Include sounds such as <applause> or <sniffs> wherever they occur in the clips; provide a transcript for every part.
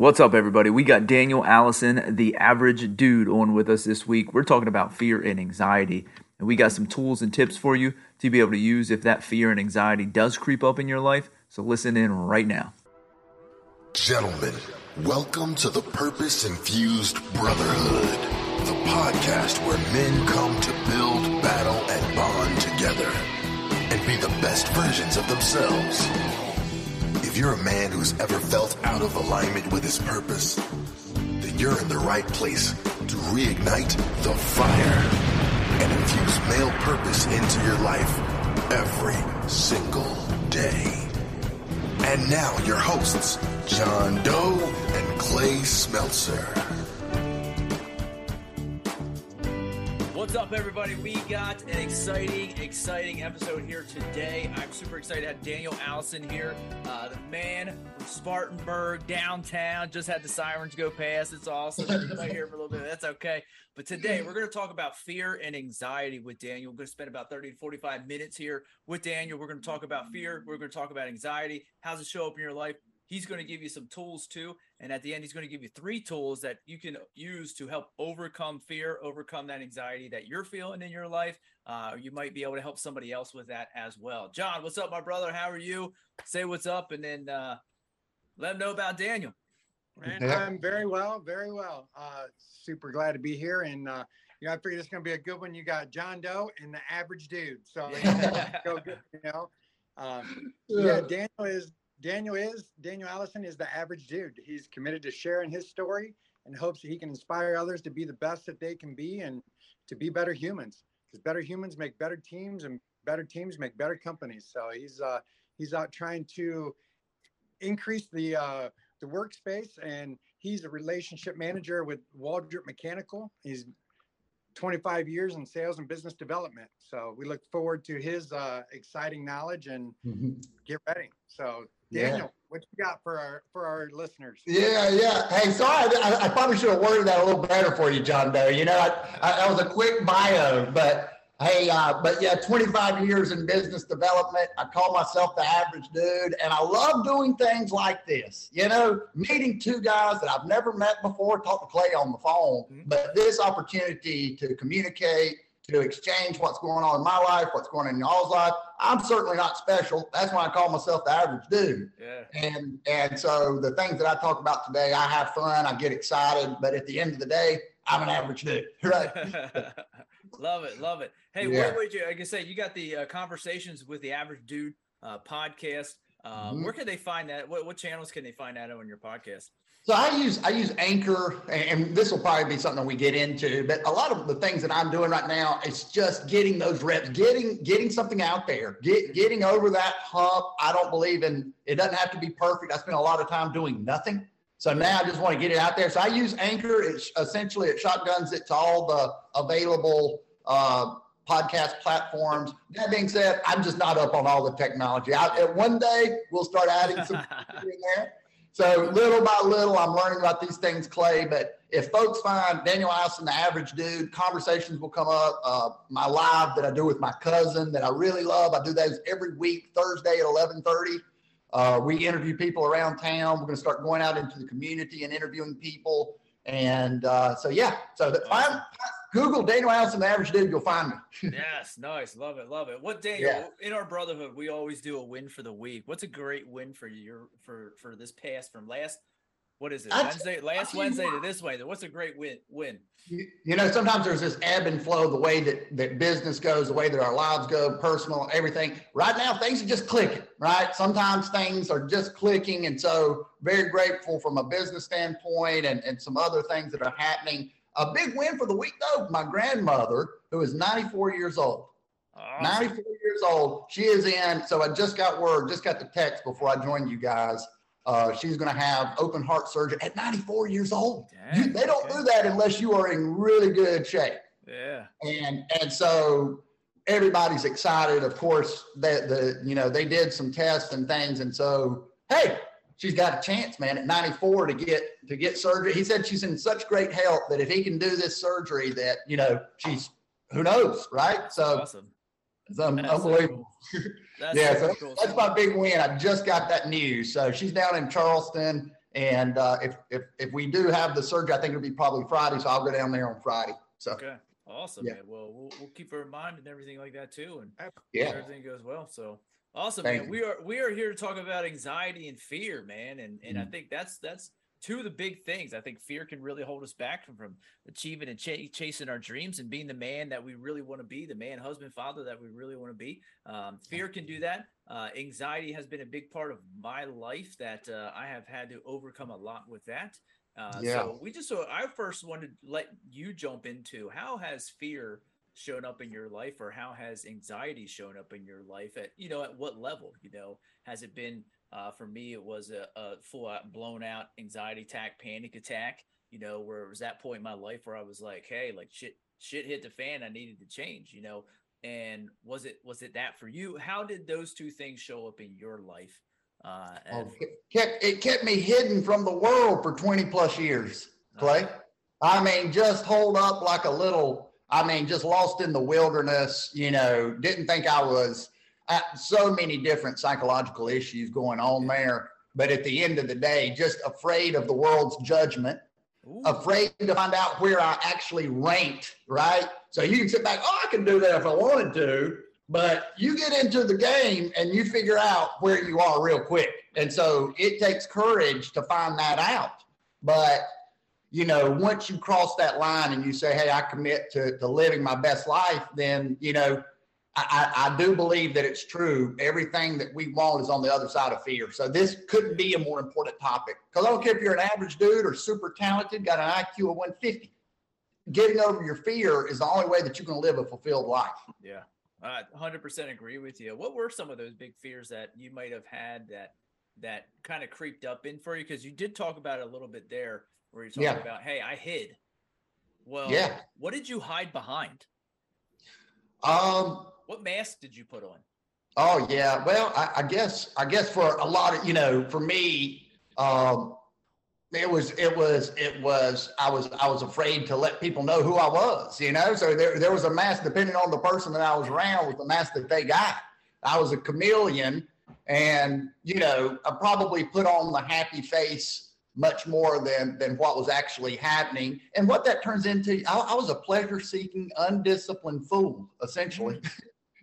What's up, everybody? We got Daniel Allison, the average dude, on with us this week. We're talking about fear and anxiety, and we got some tools and tips for you to be able to use if that fear and anxiety does creep up in your life. So listen in right now. Gentlemen, welcome to the Purpose Infused Brotherhood, the podcast where men come to build, battle, and bond together and be the best versions of themselves. If you're a man who's ever felt out of alignment with his purpose, then you're in the right place to reignite the fire and infuse male purpose into your life every single day. And now your hosts, John Doe and Clay Smeltzer. What's up, everybody? We got an exciting, exciting episode here today. I'm super excited to have Daniel Allison here, uh, the man from Spartanburg, downtown. Just had the sirens go past. It's awesome. You might hear for a little bit. That's okay. But today we're going to talk about fear and anxiety with Daniel. We're going to spend about 30 to 45 minutes here with Daniel. We're going to talk about fear. We're going to talk about anxiety. How's it show up in your life? He's going to give you some tools too. And at the end, he's going to give you three tools that you can use to help overcome fear, overcome that anxiety that you're feeling in your life. Uh, you might be able to help somebody else with that as well. John, what's up, my brother? How are you? Say what's up and then uh, let them know about Daniel. Man, I'm very well, very well. Uh, super glad to be here. And, uh, you know, I figured it's going to be a good one. You got John Doe and the average dude. So, yeah. <laughs> go good, you know. Um, yeah, Daniel is Daniel is Daniel Allison is the average dude. He's committed to sharing his story and hopes that he can inspire others to be the best that they can be and to be better humans. Because better humans make better teams, and better teams make better companies. So he's uh, he's out trying to increase the uh, the workspace, and he's a relationship manager with Waldrop Mechanical. He's 25 years in sales and business development. So we look forward to his uh, exciting knowledge and mm-hmm. get ready. So Daniel, yeah. what you got for our for our listeners? Yeah, yeah. Hey, sorry, I, I probably should have worded that a little better for you, John Doe. You know, I, I, that was a quick bio, but hey, uh, but yeah, 25 years in business development. I call myself the average dude, and I love doing things like this. You know, meeting two guys that I've never met before, talk to Clay on the phone, mm-hmm. but this opportunity to communicate to exchange what's going on in my life, what's going on in y'all's life. I'm certainly not special. That's why I call myself the average dude. Yeah. And and so the things that I talk about today, I have fun, I get excited, but at the end of the day, I'm an average dude. <laughs> Right. <laughs> love it, love it. Hey, yeah. what would you? Like I say, you got the uh, conversations with the average dude uh, podcast. Uh, mm-hmm. Where can they find that? What, what channels can they find that on your podcast? So I use I use Anchor, and this will probably be something we get into. But a lot of the things that I'm doing right now is just getting those reps, getting getting something out there, get, getting over that hump. I don't believe in it. Doesn't have to be perfect. I spend a lot of time doing nothing. So now I just want to get it out there. So I use Anchor. It's essentially it shotguns it to all the available uh, podcast platforms. That being said, I'm just not up on all the technology. I, one day we'll start adding some <laughs> in there. So little by little, I'm learning about these things, Clay. But if folks find Daniel Allison the average dude, conversations will come up. Uh, my live that I do with my cousin that I really love, I do those every week, Thursday at 11:30. Uh, we interview people around town. We're going to start going out into the community and interviewing people. And uh, so, yeah. So the, awesome. Google Daniel Allison, the average dude, you'll find me. <laughs> yes, nice, love it, love it. What Daniel? Yeah. In our brotherhood, we always do a win for the week. What's a great win for you for for this past from last? What is it? I, Wednesday, last Wednesday to this way. What's a great win? Win. You, you know, sometimes there's this ebb and flow, the way that that business goes, the way that our lives go, personal, everything. Right now, things are just clicking. Right. Sometimes things are just clicking, and so very grateful from a business standpoint, and and some other things that are happening a big win for the week, though, my grandmother, who is 94 years old. Awesome. 94 years old. She is in. So I just got word, just got the text before I joined you guys. Uh, she's going to have open heart surgery at 94 years old. Dang, you, they don't okay. do that unless you are in really good shape. Yeah. And and so everybody's excited. Of course, that the you know they did some tests and things, and so hey, she's got a chance, man, at 94 to get to get surgery. He said she's in such great health that if he can do this surgery, that you know she's who knows, right? So awesome. it's un- unbelievable. So cool. <laughs> That's yeah, so cool. that's my big win. I just got that news. So she's down in Charleston, And uh, if, if if we do have the surgery, I think it'll be probably Friday, so I'll go down there on Friday. So okay, awesome, yeah. man. Well, we'll we'll keep her in mind and everything like that too, and yeah, everything goes well. So awesome, Thank man. you. We are we are here to talk about anxiety and fear, man, and and I Mhm. think that's that's two of the big things. I think fear can really hold us back from, from achieving and ch- chasing our dreams and being the man that we really want to be, the man, husband, father that we really want to be. Um, fear can do that. Uh, anxiety has been a big part of my life that uh, I have had to overcome a lot with that. Uh, Yeah. So we just so I first wanted to let you jump into how has fear shown up in your life or how has anxiety shown up in your life? At you know at what level you know? Has it been uh, for me it was a, a full out blown out anxiety attack panic attack you know where it was that point in my life where i was like hey like shit shit hit the fan i needed to change you know? And was it was it that for you? How did those two things show up in your life uh and, Oh, it kept it kept me hidden from the world for 20 plus years, Clay. I mean, just holed up like a little, I mean, just lost in the wilderness, you know, didn't think I was at so many different psychological issues going on there. But at the end of the day, just afraid of the world's judgment, Ooh. afraid to find out where I actually ranked, right? So you can sit back, oh, I can do that if I wanted to. But you get into the game and you figure out where you are real quick. And so it takes courage to find that out. But, you know, once you cross that line and you say, hey, I commit to, to living my best life, then, you know, I, I, do believe that it's true. Everything that we want is on the other side of fear. So this couldn't be a more important topic because I don't care if you're an average dude or super talented, got an IQ of 150. Getting over your fear is the only way that you can live a fulfilled life. Yeah, I 100% agree with you. What were some of those big fears that you might have had that that kind of creeped up in for you? Because you did talk about it a little bit there, where you're talking Yeah. about, hey, I hid. Well, Yeah. What did you hide behind? Um, What mask did you put on? Oh yeah. Well, I, I guess I guess for a lot of you know, for me, um, it was it was it was I was I was afraid to let people know who I was. You know, so there there was a mask depending on the person that I was around with the mask that they got. I was a chameleon, and you know, I probably put on the happy face much more than than what was actually happening. And what that turns into, I, I was a pleasure-seeking, undisciplined fool, essentially. <laughs>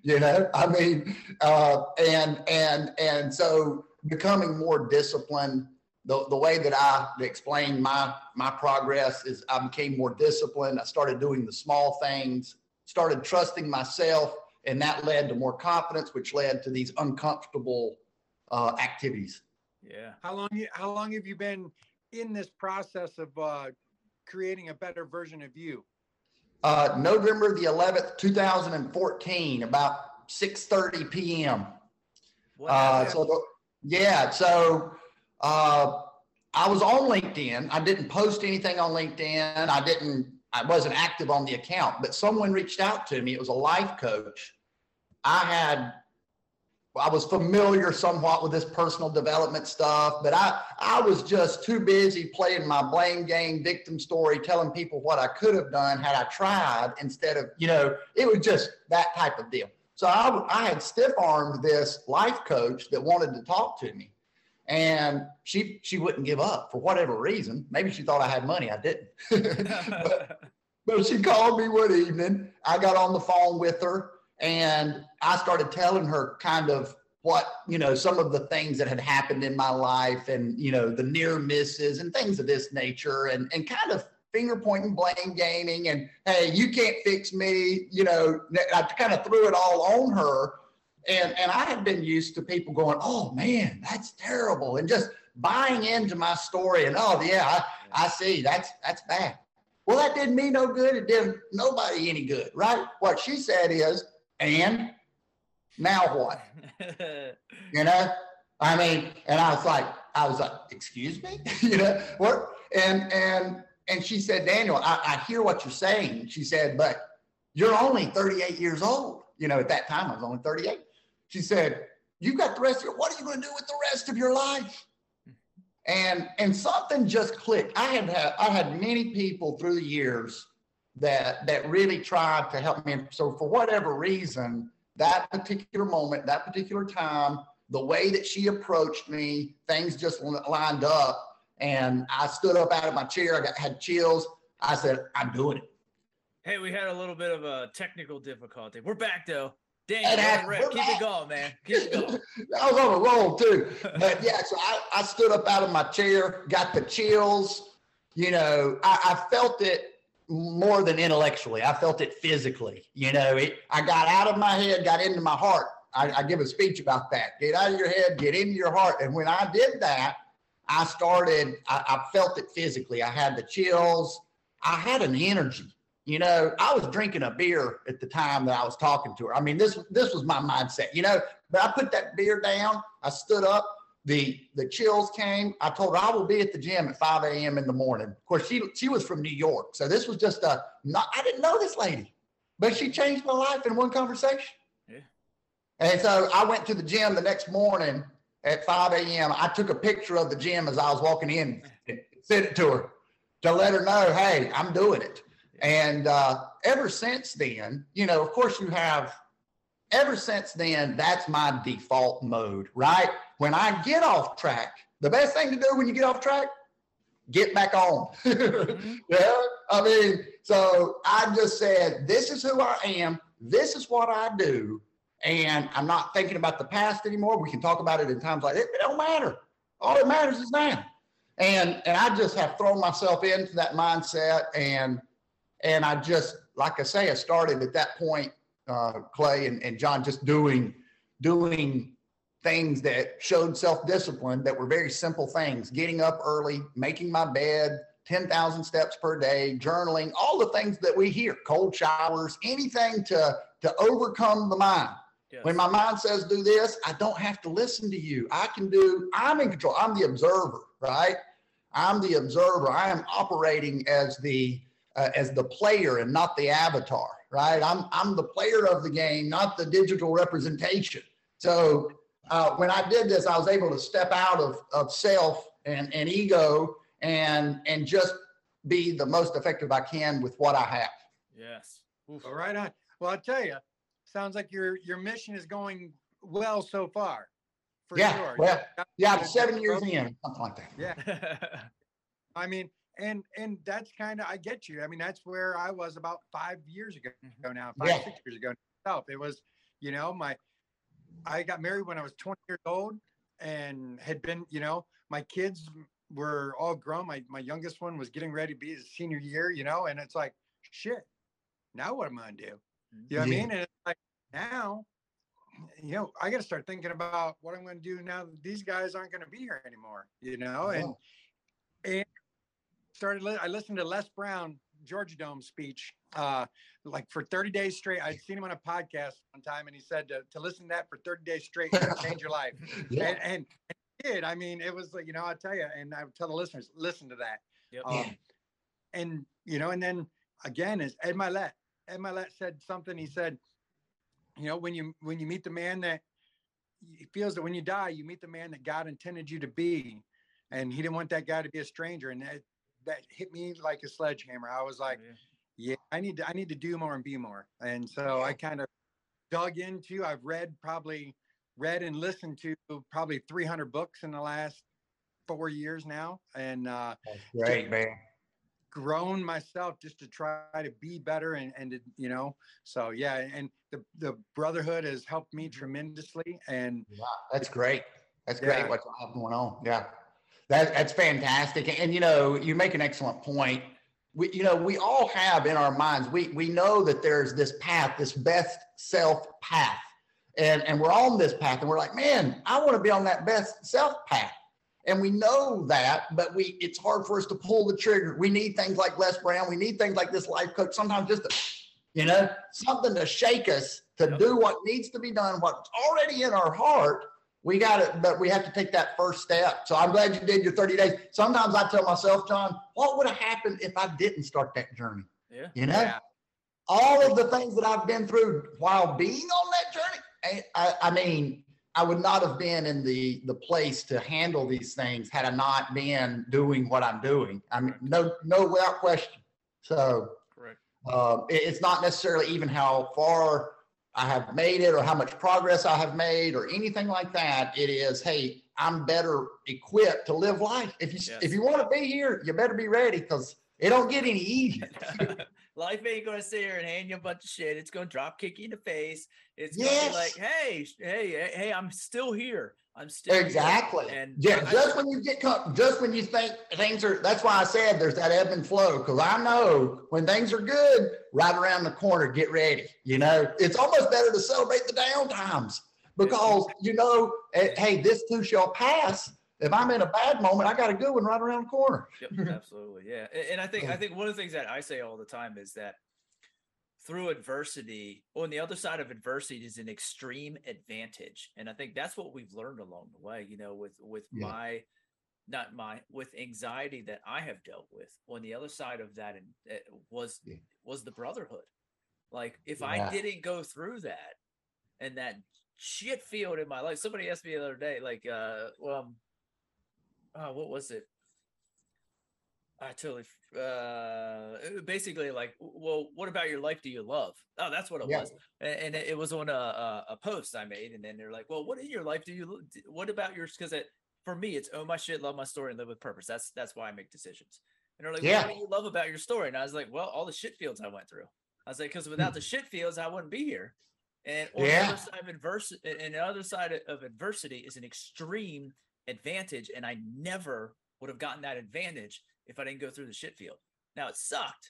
you know i mean uh, and and and so becoming more disciplined the, the way that i explain my my progress is i became more disciplined i started doing the small things started trusting myself and that led to more confidence which led to these uncomfortable uh, activities Yeah. How long you how long have you been in this process of uh, creating a better version of you? uh, november the 11th 2014 about 6.30 p.m What Uh, so the, yeah, so uh, I was on LinkedIn. I didn't post anything on LinkedIn. I didn't. I wasn't active on the account, but someone reached out to me. It was a life coach. I had. I was familiar somewhat with this personal development stuff, but I I was just too busy playing my blame game, victim story, telling people what I could have done had I tried instead of you know it was just that type of deal. So I, I had stiff armed this life coach that wanted to talk to me. And she she wouldn't give up for whatever reason. Maybe she thought I had money. I didn't. <laughs> but, but she called me one evening. I got on the phone with her and I started telling her kind of what, you know, some of the things that had happened in my life and, you know, the near misses and things of this nature and, and kind of finger pointing, blame gaming, and hey, you can't fix me. You know, I kind of threw it all on her. And, and I had been used to people going, oh man, that's terrible. And just buying into my story and oh yeah, I, I see that's that's bad. Well, that didn't mean no good. It did nobody any good, right? What she said is, and now what? <laughs> You know? I mean, and I was like, I was like, excuse me? <laughs> you know, what? And and and she said, Daniel, I, I hear what you're saying. She said, but you're only 38 years old. You know, at that time I was only 38. She said, You've got the rest of your what are you going to do with the rest of your life? And and something just clicked. I had had I had many people through the years that that really tried to help me. So for whatever reason, that particular moment, that particular time, the way that she approached me, things just lined up. And I stood up out of my chair. I got, had chills. I said, I'm doing it. Hey, we had a little bit of a technical difficulty. We're back though. Dang, keep it going, man. Keep it going. <laughs> I was on a roll too. <laughs> But yeah, so I, I stood up out of my chair, got the chills. You know, I, I felt it more than intellectually. I felt it physically. You know, it, I got out of my head, got into my heart. I, I give a speech about that. Get out of your head, get into your heart. And when I did that, I started, I, I felt it physically. I had the chills. I had an energy. You know, I was drinking a beer at the time that I was talking to her. I mean, this this was my mindset, you know. But I put that beer down. I stood up. The the chills came. I told her I will be at the gym at 5 a.m. in the morning. Of course, she she was from New York, so this was just a not. I didn't know this lady, but she changed my life in one conversation. Yeah. And so I went to the gym the next morning at 5 a.m. I took a picture of the gym as I was walking in and <laughs> sent it to her to let her know, hey, I'm doing it. And uh, ever since then, you know, of course, you have, ever since then, that's my default mode, right? When I get off track, the best thing to do when you get off track, get back on. <laughs> mm-hmm. Yeah. I mean, so I just said, this is who I am. This is what I do. And I'm not thinking about the past anymore. We can talk about it in times like this. It don't matter. All that matters is now. And and I just have thrown myself into that mindset and and I just, like I say, I started at that point, uh, Clay and, and John, just doing doing things that showed self-discipline that were very simple things. Getting up early making my bed 10,000 steps per day journaling all the things that we hear cold showers anything to to overcome the mind. Yes. when my mind says do this i don't have to listen to you. I can do i'm in control. I'm the observer right? I'm the observer. I am operating as the uh, as the player and not the avatar, right? I'm I'm the player of the game, not the digital representation. So uh, when I did this, I was able to step out of, of self and, and ego and and just be the most effective I can with what I have. Yes. Oof. All right on. Well, I'll tell you, sounds like your your mission is going well so far. For yeah. Sure. Well, yeah, I'm seven years in, something like that. Yeah. <laughs> I mean, and and that's kind of I get you. I mean, that's where I was about five years ago mm-hmm. now, five yeah. six years ago. Myself, it was, you know, my I got married when I was 20 years old, and had been, you know, my kids were all grown. My my youngest one was getting ready to be his senior year, you know, and it's like, shit, now what am I gonna do? You know what yeah. I mean? And it's like now, you know, I got to start thinking about what I'm going to do now that these guys aren't going to be here anymore. You know, and and started. Li- I listened to Les Brown Georgia Dome speech, uh, like for 30 days straight. I'd seen him on a podcast one time, and he said to, to listen to that for 30 days straight change your life. <laughs> yeah. and, and, and did. I mean, it was like you know, I tell you, and I would tell the listeners, listen to that. Yep. Um, and you know, and then again, is Ed Mylett. Ed Mylett said something. He said, you know, when you when you meet the man that he feels that when you die, you meet the man that God intended you to be, and he didn't want that guy to be a stranger. And that, that hit me like a sledgehammer. I was like, yeah. yeah, I need to I need to do more and be more. And so I kind of dug into. I've read probably read and listened to probably 300 books in the last four years now, and uh, That's great, man. Grown myself just to try to be better and and to, you know. So yeah, and the the brotherhood has helped me mm-hmm. tremendously. And wow, that's great. That's great. Yeah. What's going on? Yeah. That, that's fantastic. And, you know, you make an excellent point. We, you know, we all have in our minds, we, we know that there's this path, this best self path. And, and we're on this path and we're like, man, I want to be on that best self path. And we know that, but we it's hard for us to pull the trigger. We need things like Les Brown. We need things like this life coach. Sometimes just to, you know, something to shake us to do what needs to be done, what's already in our heart we got it, but we have to take that first step. So I'm glad you did your 30 days. Sometimes I tell myself, John, what would have happened if I didn't start that journey? Yeah. You know, yeah. all of the things that I've been through while being on that journey. I, I, mean, I would not have been in the the place to handle these things had I not been doing what I'm doing. I mean, no, no, without question. So, correct. Uh, it, it's not necessarily even how far I have made it or how much progress I have made or anything like that. It is, hey, I'm better equipped to live life. If you Yes. if you want to be here, you better be ready because it don't get any easier. <laughs> Life ain't gonna sit here and hand you a bunch of shit. It's gonna drop kick you in the face. It's gonna Yes. be like, hey, hey, hey, I'm still here. I'm still here." Exactly. And yeah, I- just when you get com- just when you think things are that's why I said there's that ebb and flow because I know when things are good, right around the corner, get ready. You know, it's almost better to celebrate the down times because you know, eh, hey, this too shall pass. If I'm in a bad moment, I got a good one right around the corner. Yep, absolutely. Yeah. A- And I think I think one of the things that I say all the time is that through adversity, on the other side of adversity is an extreme advantage. And I think that's what we've learned along the way, you know, with with Yeah. my not my with anxiety that I have dealt with. On the other side of that and it was Yeah. was the brotherhood. Like if Yeah. I didn't go through that and that shit field in my life, somebody asked me the other day, like uh well uh, what was it? I totally uh basically like well what about your life do you love? Oh that's what it Yeah. was. A- and it, it was on a, a a post I made and then they're like well what in your life do you what about yours? Because it for me it's own my shit love my story and live with purpose. That's that's why I make decisions. And they're like well, Yeah. what do you love about your story? And I was like well all the shit fields I went through. I was like because without the shit fields I wouldn't be here. And on the Yeah. other side of adversity and the other side of adversity is an extreme advantage and I never would have gotten that advantage if I didn't go through the shit field. Now it sucked,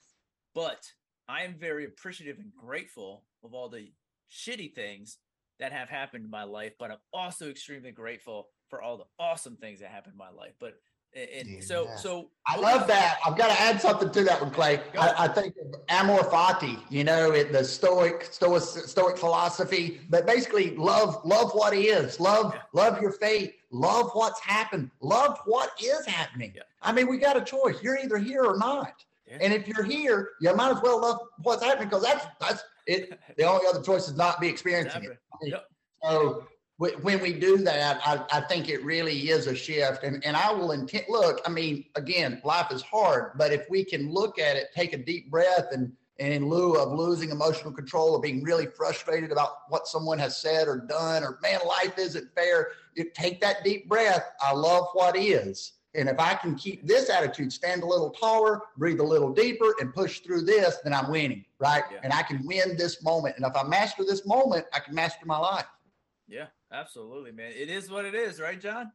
but I am very appreciative and grateful of all the shitty things that have happened in my life, but I'm also extremely grateful for all the awesome things that happened in my life. But and so Yeah. so I love that. I've got to add something to that one, Clay. I, I think of amor fati, you know, it, the stoic, stoic, stoic philosophy, but basically love, love what is, love, Yeah. love your fate, love what's happened, love what is happening. Yeah. I mean, we got a choice. You're either here or not. Yeah. And if you're here, you might as well love what's happening because that's, that's it. <laughs> The only other choice is not be experiencing it. Yep. So when we do that, I, I think it really is a shift. And, and I will intend, look, I mean, again, life is hard, but if we can look at it, take a deep breath and, and in lieu of losing emotional control or being really frustrated about what someone has said or done, or man, life isn't fair, you take that deep breath. I love what is. And if I can keep this attitude, stand a little taller, breathe a little deeper, and push through this, then I'm winning, right? Yeah. And I can win this moment. And if I master this moment, I can master my life. Yeah, absolutely, man. It is what it is, right, John?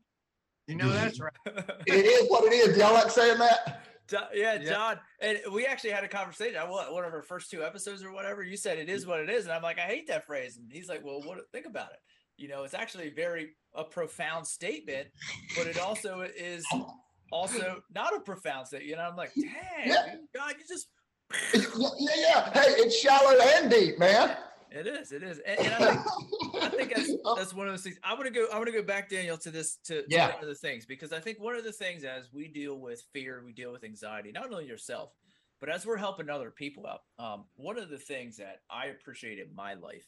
You know that's mm-hmm. right. It is what it is. Y'all like saying that? Jo- yeah, Yeah. John, and we actually had a conversation. I what one of our first two episodes or whatever. You said it is what it is, and I'm like, I hate that phrase. And he's like, Well, what? Think about it. You know, it's actually very a profound statement, but it also is also not a profound statement. You know, I'm like, dang, Yeah. God, you just Yeah, yeah. Hey, it's shallow and deep, man. It is, it is, and, and I think I think that's <laughs> that's one of those things. I want to go. I want to go back, Daniel, to this to, to Yeah. one of the things because I think one of the things as we deal with fear, we deal with anxiety, not only yourself, but as we're helping other people out. Um, one of the things that I appreciate in my life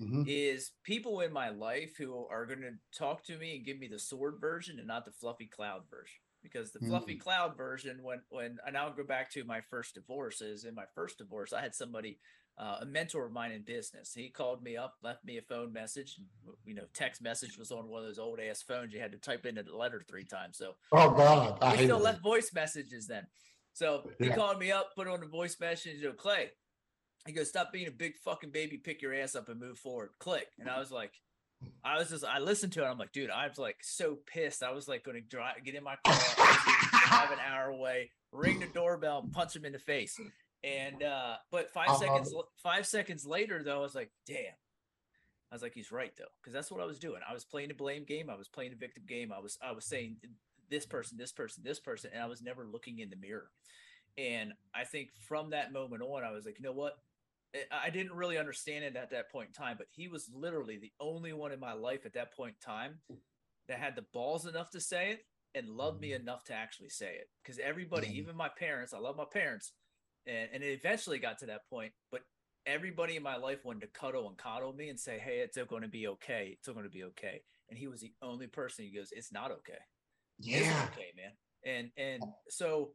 Mhm. is people in my life who are going to talk to me and give me the sword version and not the fluffy cloud version. Because the fluffy cloud version, when when and I'll go back to my first divorce, is in my first divorce, I had somebody, uh, a mentor of mine in business. He called me up, left me a phone message. You know, text message was on one of those old ass phones. You had to type in a letter three times. So Oh God, I still left voice messages then. So he Yeah. called me up, put on a voice message, you know, Clay. He goes, stop being a big fucking baby, pick your ass up and move forward. Click. And I was like, I was just, I listened to it. I'm like, dude, I was like so pissed. I was like going to drive, get in my car, drive an hour away, ring the doorbell, punch him in the face. And uh, but 5 Uh-huh. seconds, five seconds later, though, I was like, damn. I was like, he's right though, because that's what I was doing. I was playing a blame game. I was playing a victim game. I was, I was saying this person, this person, this person, and I was never looking in the mirror. And I think from that moment on, I was like, you know what? I- didn't really understand it at that point in time, but he was literally the only one in my life at that point in time that had the balls enough to say it and loved me enough to actually say it. Because everybody, Mhm. even my parents, I love my parents, and, and it eventually got to that point, but everybody in my life wanted to cuddle and coddle me and say, Hey, it's going to be okay. It's going to be okay. And he was the only person who goes, It's not okay. It's Yeah. okay, man. And and so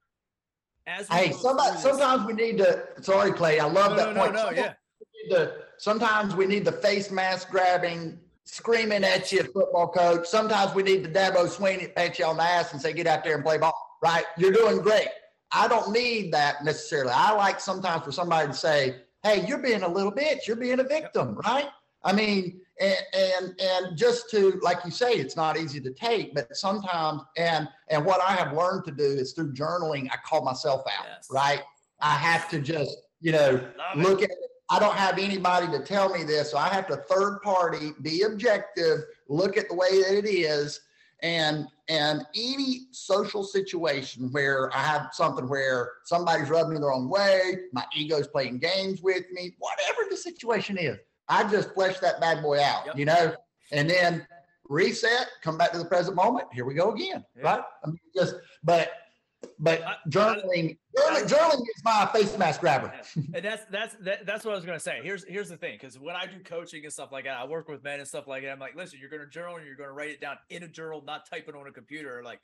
as Hey, somebody, this- sometimes we need to. Sorry, Clay. I love no, that no, point. no, no, Sometimes yeah. we need to- sometimes we need the face mask grabbing, screaming at you, football coach. Sometimes we need the Dabo Swinney pat you on the ass and say, get out there and play ball, right? You're doing great. I don't need that necessarily. I like sometimes for somebody to say, hey, you're being a little bitch. You're being a victim, right? I mean, and, and and just to like you say, it's not easy to take, but sometimes and and what I have learned to do is through journaling, I call myself out, yes. right? I have to just, you know, look it. at I don't have anybody to tell me this. So I have to third party, be objective, look at the way that it is. And and any social situation where I have something where somebody's rubbing me the wrong way, my ego's playing games with me, whatever the situation is, I just flesh that bad boy out, yep. you know, and then reset, come back to the present moment. Here we go again, yeah. right? I mean, just but but journaling, journaling, journaling is my face mask grabber. and that's that's that, that's what I was gonna say. Here's here's the thing, because when I do coaching and stuff like that, I work with men and stuff like that. I'm like, listen, you're gonna journal and you're gonna write it down in a journal, not type it on a computer. Like,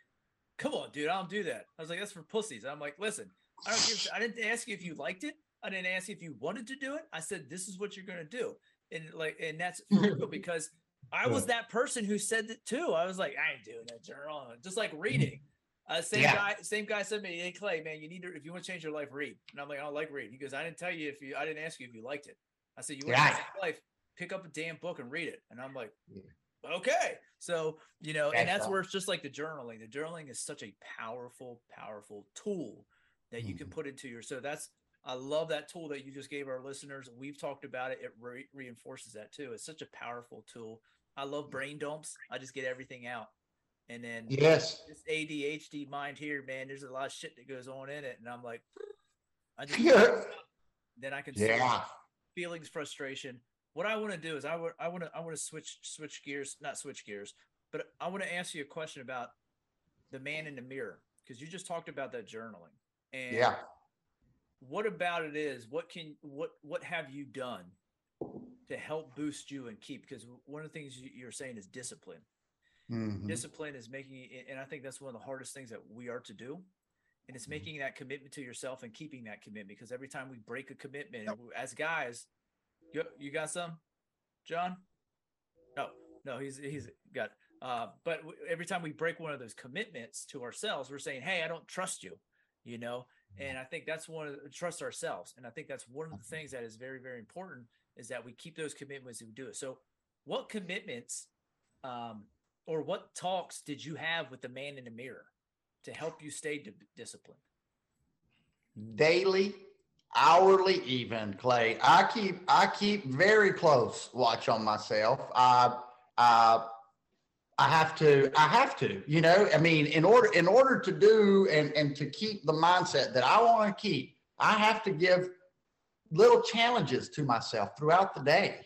come on, dude, I don't do that. I was like, that's for pussies. And I'm like, listen, I don't give. I didn't ask you if you liked it. I didn't ask you if you wanted to do it. I said, this is what you're gonna do, and like, and that's for real because I was <laughs> that person who said it too. I was like, I ain't doing that journal, just like reading. Uh, same yeah. guy, same guy said to me, "Hey Clay, man, you need to if you want to change your life, read." And I'm like, "I don't like read." He goes, "I didn't tell you if you, I didn't ask you if you liked it." I said, "You want yeah. to change your life? Pick up a damn book and read it." And I'm like, "Okay." So you know, that's and that's where it's just like the journaling. The journaling is such a powerful, powerful tool that you mm-hmm. can put into your. So that's I love that tool that you just gave our listeners. We've talked about it. It re- reinforces that too. It's such a powerful tool. I love brain dumps. I just get everything out. And then yes, this ADHD mind here, man, there's a lot of shit that goes on in it. And I'm like, I just <laughs> then I can yeah. feelings, frustration. What I want to do is I would I want to I want to switch switch gears, not switch gears, but I want to ask you a question about the man in the mirror because you just talked about that journaling. And yeah. What about it is what can what what have you done to help boost you and keep because one of the things you're saying is discipline Mm-hmm. Discipline is making, and I think that's one of the hardest things that we are to do. And it's mm-hmm. making that commitment to yourself and keeping that commitment because every time we break a commitment, yep. as guys, you, you got some, John? No, no, he's he's got. Uh, but every time we break one of those commitments to ourselves, we're saying, "Hey, I don't trust you," you know. Mm-hmm. And I think that's one of the, trust ourselves. And I think that's one of the mm-hmm. things that is very, very important is that we keep those commitments and we do it. So, what commitments um, or what talks did you have with the man in the mirror to help you stay d- disciplined? Daily, hourly, even Clay. I keep I keep very close watch on myself. I I I have to I have to you know I mean in order in order to do and and to keep the mindset that I want to keep, I have to give little challenges to myself throughout the day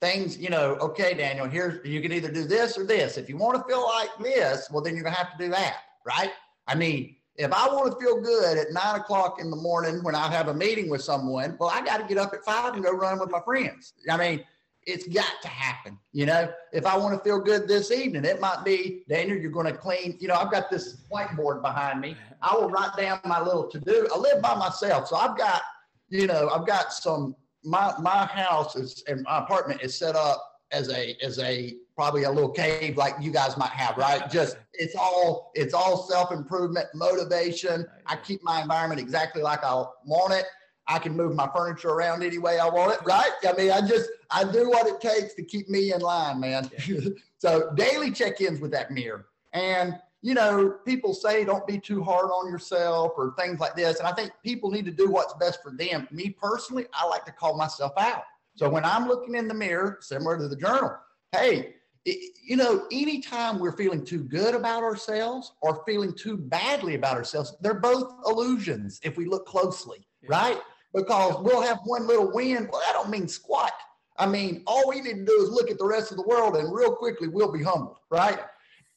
things, you know, okay, Daniel, here's, you can either do this or this. If you want to feel like this, well, then you're going to have to do that, right? I mean, if I want to feel good at nine o'clock in the morning when I have a meeting with someone, well, I got to get up at five and go run with my friends. I mean, it's got to happen. You know, if I want to feel good this evening, it might be Daniel, you're going to clean. You know, I've got this whiteboard behind me. I will write down my little to do. I live by myself, so I've got, you know, I've got some my my house is and my apartment is set up as a as a probably a little cave like you guys might have, right? <laughs> Just it's all it's all self improvement, motivation. I keep my environment exactly like I want it. I can move my furniture around any way I want it, right? I mean, I just I do what it takes to keep me in line, man. <laughs> so daily check-ins with that mirror. And you know, people say don't be too hard on yourself or things like this. And I think people need to do what's best for them. Me personally, I like to call myself out. So when I'm looking in the mirror, similar to the journal, hey, it, you know, anytime we're feeling too good about ourselves or feeling too badly about ourselves, they're both illusions if we look closely, yeah. right? Because we'll have one little win. Well, that don't mean squat. I mean, all we need to do is look at the rest of the world and real quickly we'll be humbled, right?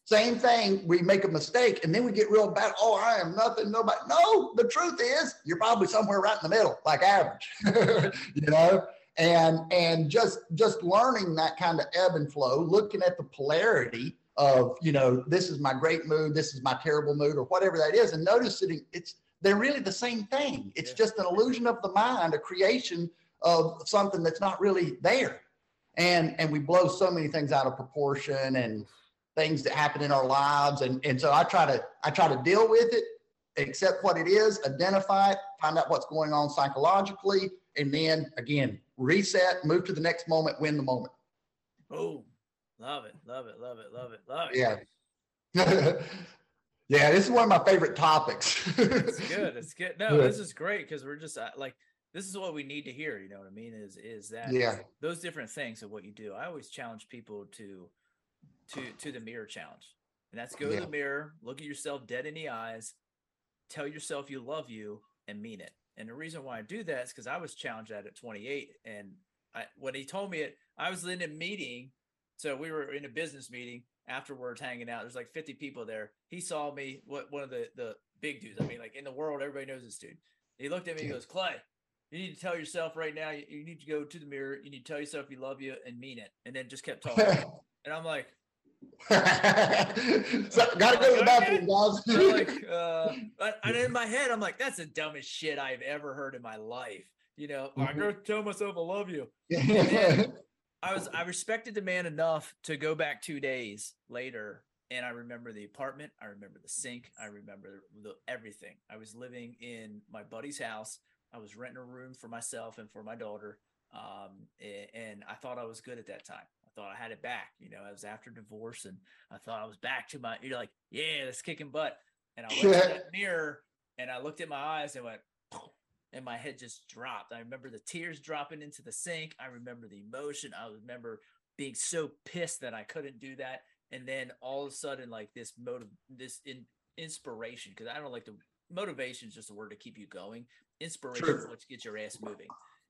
Same thing, we make a mistake and then we get real bad. Oh, I am nothing, nobody. No, the truth is you're probably somewhere right in the middle, like average, <laughs> you know? And and just just learning that kind of ebb and flow, looking at the polarity of, you know, this is my great mood, this is my terrible mood, or whatever that is, and noticing it's they're really the same thing. It's yeah. just an illusion of the mind, a creation of something that's not really there. and and we blow so many things out of proportion and things that happen in our lives. And and so i try to i try to deal with it accept what it is identify it find out what's going on psychologically and then again reset move to the next moment win the moment. Oh love it love it love it love it love it. Yeah. <laughs> Yeah this is one of my favorite topics. It's good it's good. No this is great because we're just uh, like this is what we need to hear you know what i mean is is that yeah. those different things of what you do. I always challenge people to to to the mirror challenge and that's go yeah. to the mirror look at yourself dead in the eyes tell yourself you love you and mean it and the reason why i do that is because i was challenged at at 28 and I, when he told me it i was in a meeting so we were in a business meeting afterwards hanging out there's like 50 people there he saw me what one of the the big dudes i mean like in the world everybody knows this dude he looked at me He goes clay you need to tell yourself right now, you, you, need to go to the mirror. You need to tell yourself you love you and mean it. And then just kept talking. <laughs> and I'm like, <laughs> so, <laughs> gotta go to the bathroom, guys. like, <laughs> uh, and in my head, I'm like, that's the dumbest shit I've ever heard in my life. You know, mm-hmm. I go tell myself I love you. I was, I respected the man enough to go back two days later and I remember the apartment. I remember the sink. I remember the, everything. I was living in my buddy's house. I was renting a room for myself and for my daughter. Um, and I thought I was good at that time. I thought I had it back. You know, I was after divorce and I thought I was back to my, you're like, yeah, that's kicking butt. And I looked at that <laughs> mirror and I looked at my eyes and went, <sniffs> and my head just dropped. I remember the tears dropping into the sink. I remember the emotion. I remember being so pissed that I couldn't do that. And then all of a sudden, like this motive, this in, inspiration, because I don't like the motivation is just a word to keep you going. Inspiration True. is what gets your ass moving.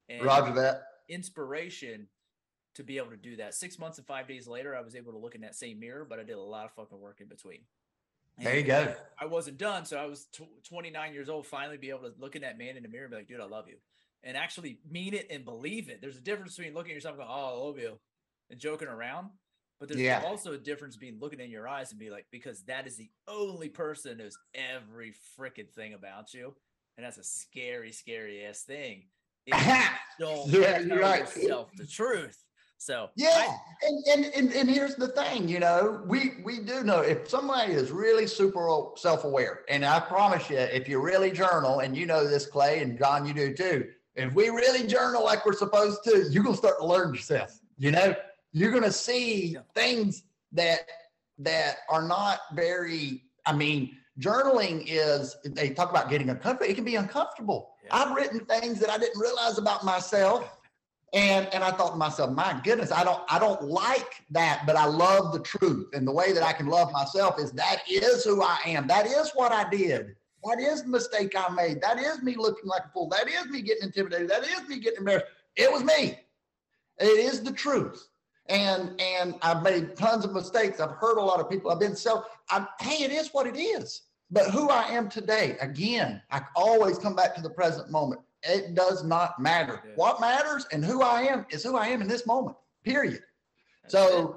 And Roger that. Inspiration to be able to do that. Six months and five days later, I was able to look in that same mirror, but I did a lot of fucking work in between. And there you go. I wasn't done. So I was t- 29 years old, finally be able to look in that man in the mirror and be like, dude, I love you. And actually mean it and believe it. There's a difference between looking at yourself and going, oh, I love you and joking around but there's yeah. also a difference between looking in your eyes and be like, because that is the only person who knows every freaking thing about you. And that's a scary, scary ass thing. <laughs> don't yeah, tell right. yourself the truth. So yeah, I, and, and, and and here's the thing, you know, we we do know if somebody is really super self-aware, and I promise you, if you really journal, and you know this, Clay and John, you do too. If we really journal like we're supposed to, you're gonna start to learn yourself. You know, you're going to see yeah. things that that are not very i mean journaling is they talk about getting uncomfortable it can be uncomfortable yeah. i've written things that i didn't realize about myself and and i thought to myself my goodness i don't i don't like that but i love the truth and the way that i can love myself is that is who i am that is what i did that is the mistake i made that is me looking like a fool that is me getting intimidated that is me getting embarrassed it was me it is the truth and and I've made tons of mistakes. I've hurt a lot of people. I've been so. I'm, hey, it is what it is. But who I am today, again, I always come back to the present moment. It does not matter. Yeah. What matters and who I am is who I am in this moment. Period. That's so. It.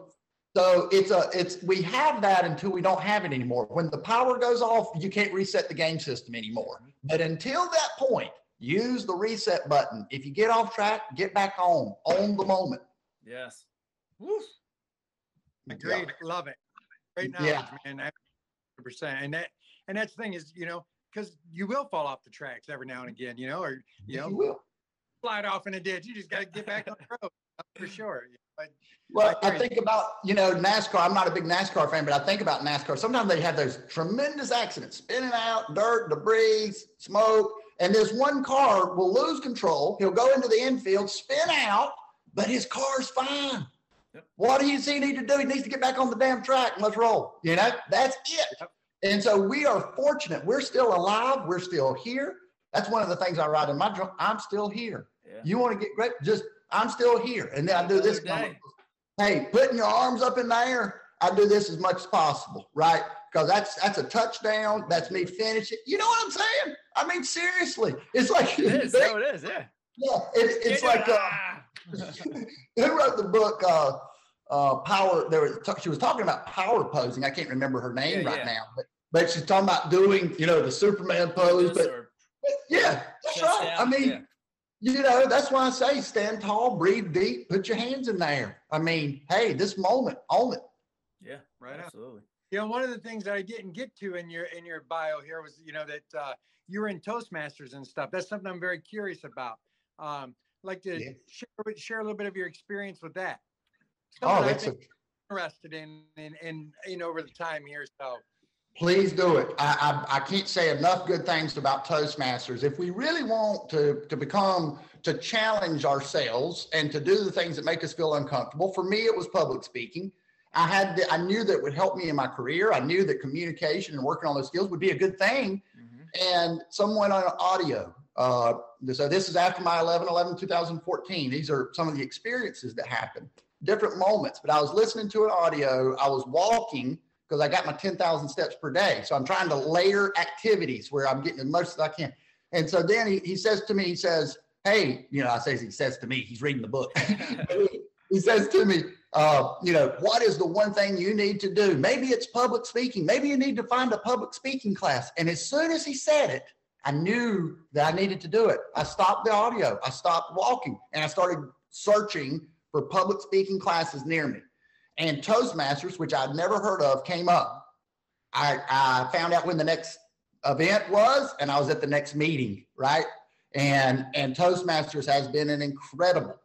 So it's a it's we have that until we don't have it anymore. When the power goes off, you can't reset the game system anymore. Mm-hmm. But until that point, use the reset button. If you get off track, get back on, on the moment. Yes. Woof. Agreed. Yeah. Love it. Great knowledge, yeah. man. 100%. And that, and that's the thing is, you know, because you will fall off the tracks every now and again, you know, or, you know, you slide off in a ditch. You just got to get back on the road for sure. But, well, I think about, you know, NASCAR. I'm not a big NASCAR fan, but I think about NASCAR. Sometimes they have those tremendous accidents, spinning out, dirt, debris, smoke. And this one car will lose control. He'll go into the infield, spin out, but his car's fine. Yep. What do you see he need to do? He needs to get back on the damn track and let's roll. You know, that's it. Yep. And so we are fortunate. We're still alive. We're still here. That's one of the things I write in my journal. I'm still here. Yeah. You want to get great? Just I'm still here. And then I do this. Hey, putting your arms up in the air. I do this as much as possible, right? Because that's that's a touchdown. That's me finishing. You know what I'm saying? I mean, seriously, it's like it is. They, it is. Yeah. Yeah. It, it's like. Uh, <laughs> who wrote the book uh, uh, Power? There was she was talking about power posing. I can't remember her name yeah, right yeah. now, but but she's talking about doing you know the Superman pose. But, but yeah, that's right. Down. I mean. Yeah. you know, that's why I say stand tall, breathe deep, put your hands in there. I mean, hey, this moment, own it. Yeah, right. Absolutely. You know, one of the things that I didn't get to in your in your bio here was, you know, that uh, you were in Toastmasters and stuff. That's something I'm very curious about. Um, like to yeah. share share a little bit of your experience with that. Oh, that's a... interested in, in in in over the time here. So Please do it. I, I, I, can't say enough good things about Toastmasters. If we really want to, to become, to challenge ourselves and to do the things that make us feel uncomfortable, for me, it was public speaking. I had, I knew that would help me in my career. I knew that communication and working on those skills would be a good thing. Mm-hmm. And someone on audio. Uh, so this is after my 11 11 2014. These are some of the experiences that happened, different moments. But I was listening to an audio. I was walking because I got my 10,000 steps per day. So I'm trying to layer activities where I'm getting the most that I can. And so then he, he says to me, he says, Hey, you know, I say he says to me, he's reading the book. <laughs> he says to me, uh, you know, what is the one thing you need to do? Maybe it's public speaking. Maybe you need to find a public speaking class. And as soon as he said it, I knew that I needed to do it. I stopped the audio. I stopped walking and I started searching for public speaking classes near me and Toastmasters, which I'd never heard of, came up. I, I found out when the next event was, and I was at the next meeting, right? And and Toastmasters has been an incredible.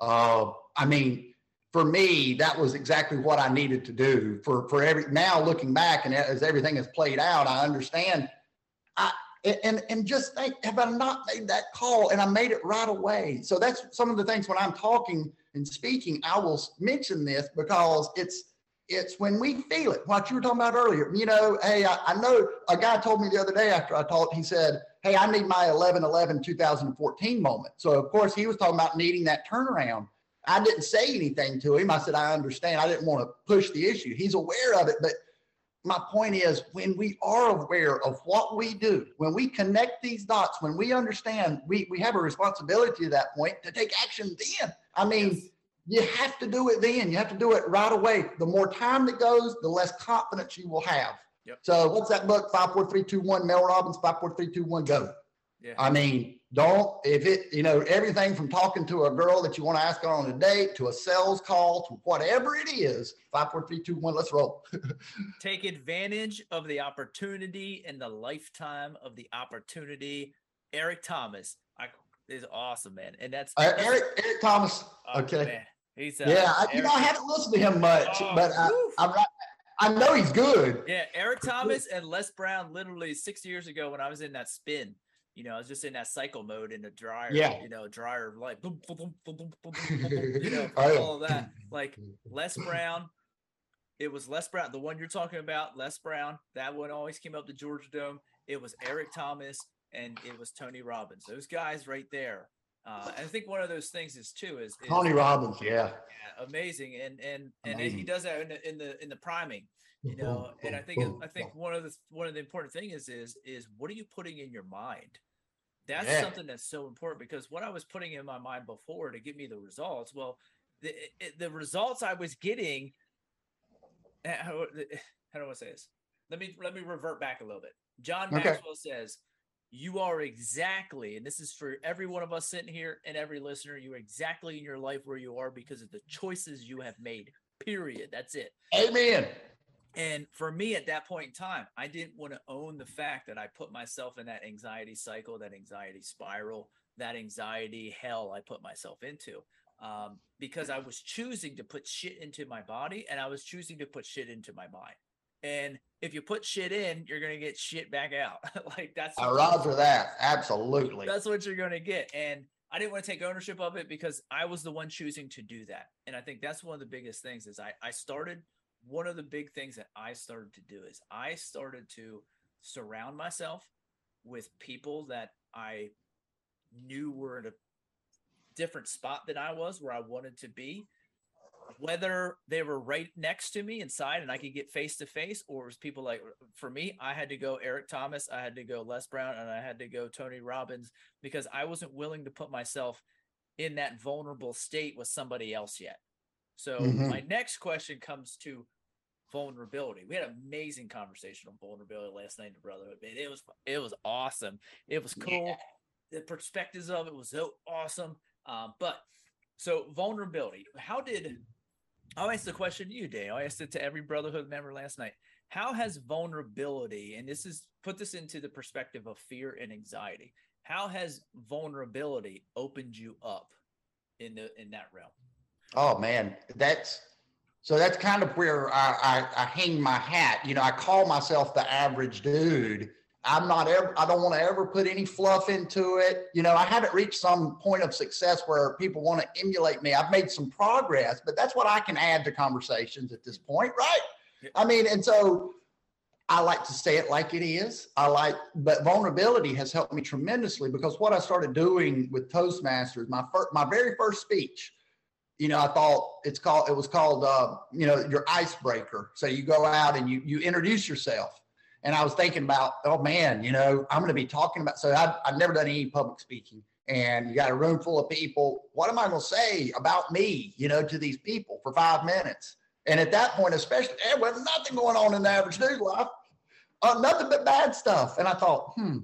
Uh, I mean, for me, that was exactly what I needed to do. For for every now looking back and as everything has played out, I understand. I and and just think, have I not made that call? And I made it right away. So that's some of the things when I'm talking and speaking, I will mention this because it's it's when we feel it. What you were talking about earlier. You know, hey, I, I know a guy told me the other day after I talked, he said, Hey, I need my 11 11 2014 moment. So, of course, he was talking about needing that turnaround. I didn't say anything to him. I said, I understand. I didn't want to push the issue. He's aware of it. But my point is, when we are aware of what we do, when we connect these dots, when we understand, we, we have a responsibility to that point to take action then. I mean, yes. you have to do it then. You have to do it right away. The more time that goes, the less confidence you will have. Yep. So what's that book? Five, four, three, two, one. Mel Robbins. Five, four, three, two, one. Go. Yeah. I mean, don't if it you know everything from talking to a girl that you want to ask on a date to a sales call to whatever it is. Five, four, three, two, one. Let's roll. <laughs> Take advantage of the opportunity and the lifetime of the opportunity. Eric Thomas, I is awesome, man. And that's uh, Eric Eric Thomas. Oh, okay. Man. He's uh, yeah. I, you know, I haven't listened to him much, oh, but I, I'm not. I know he's good. Yeah, Eric Thomas and Les Brown. Literally six years ago, when I was in that spin, you know, I was just in that cycle mode in the dryer. Yeah. You know, dryer like boom, boom, boom, you know, <laughs> all of that. <laughs> Like Les Brown. It was Les Brown, the one you're talking about, Les Brown. That one always came up to Georgia Dome. It was Eric Thomas and it was Tony Robbins. Those guys right there. Uh, and I think one of those things is too is, is Tony Robbins, yeah. yeah, amazing, and and and amazing. he does that in the in the in the priming, you <laughs> know. and I think I think one of the one of the important thing is is is what are you putting in your mind? That's yeah. something that's so important because what I was putting in my mind before to get me the results, well, the the results I was getting. Eh, how, eh, how do I say this? Let me let me revert back a little bit. John okay. Maxwell says you are exactly, and this is for every one of us sitting here and every listener, you are exactly in your life where you are because of the choices you have made. Period. That's it. Amen. And for me at that point in time, I didn't want to own the fact that I put myself in that anxiety cycle, that anxiety spiral, that anxiety hell I put myself into. Um, because I was choosing to put shit into my body and I was choosing to put shit into my mind. And if you put shit in, you're gonna get shit back out. <laughs> like that's I roger that. Absolutely. That's what you're gonna get. And I didn't want to take ownership of it because I was the one choosing to do that. And I think that's one of the biggest things is I, I started one of the big things that I started to do is I started to surround myself with people that I knew were in a different spot than I was where I wanted to be whether they were right next to me inside and I could get face to face, or it was people like for me, I had to go Eric Thomas, I had to go Les Brown, and I had to go Tony Robbins because I wasn't willing to put myself in that vulnerable state with somebody else yet. So mm-hmm. my next question comes to vulnerability. We had an amazing conversation on vulnerability last night in the Brotherhood. It was it was awesome. It was cool. Yeah the perspectives of it was so awesome. Um, but so vulnerability. How did I'll ask the question to you, Dale. I asked it to every brotherhood member last night. How has vulnerability, and this is put this into the perspective of fear and anxiety, how has vulnerability opened you up in the in that realm? Oh man, that's so that's kind of where I, I, I hang my hat. You know, I call myself the average dude. I'm not ever, I don't want to ever put any fluff into it. You know, I haven't reached some point of success where people want to emulate me. I've made some progress, but that's what I can add to conversations at this point, right? I mean, and so I like to say it like it is. I like, but vulnerability has helped me tremendously because what I started doing with Toastmasters, my first, my very first speech, you know, I thought it's called, it was called, uh, you know, your icebreaker. So you go out and you, you introduce yourself. And I was thinking about, oh man, you know, I'm going to be talking about, so I've, I've never done any public speaking and you got a room full of people. What am I going to say about me, you know, to these people for five minutes? And at that point, especially, there was nothing going on in the average dude's life, uh, nothing but bad stuff. And I thought, hmm,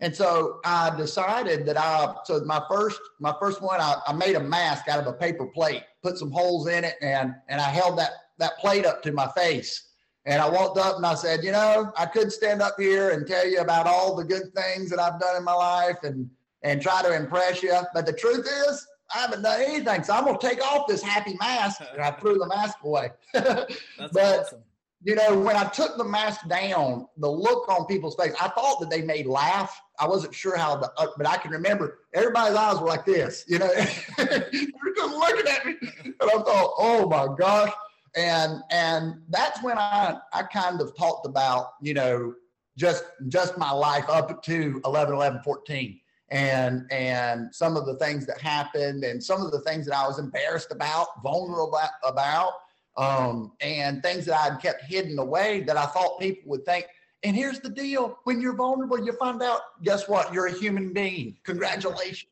and so I decided that I, so my first, my first one, I, I made a mask out of a paper plate, put some holes in it, and and I held that that plate up to my face. And I walked up and I said, you know, I could stand up here and tell you about all the good things that I've done in my life and and try to impress you. But the truth is, I haven't done anything. So I'm gonna take off this happy mask. And I threw the mask away. <laughs> That's but awesome. You know, when I took the mask down, the look on people's face, I thought that they may laugh. I wasn't sure how, the, uh, but I can remember everybody's eyes were like this, you know, <laughs> they're just looking at me. And I thought, oh my gosh. And, and that's when I, I kind of talked about, you know, just, just my life up to 11, 11, 14 and and some of the things that happened and some of the things that I was embarrassed about, vulnerable about, um, and things that I'd kept hidden away that I thought people would think. And here's the deal: when you're vulnerable, you find out. Guess what? You're a human being. Congratulations.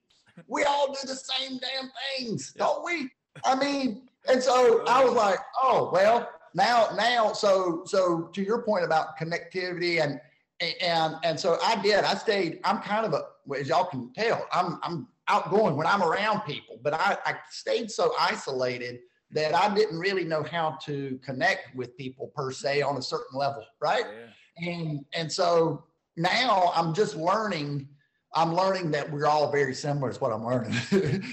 We all do the same damn things, don't we? I mean, and so I was like, oh well, now now so so to your point about connectivity and and and so I did. I stayed. I'm kind of a, as y'all can tell, I'm I'm outgoing when I'm around people, but I, I stayed so isolated that I didn't really know how to connect with people per se on a certain level, right? Yeah. And and so now I'm just learning. I'm learning that we're all very similar. Is what I'm learning,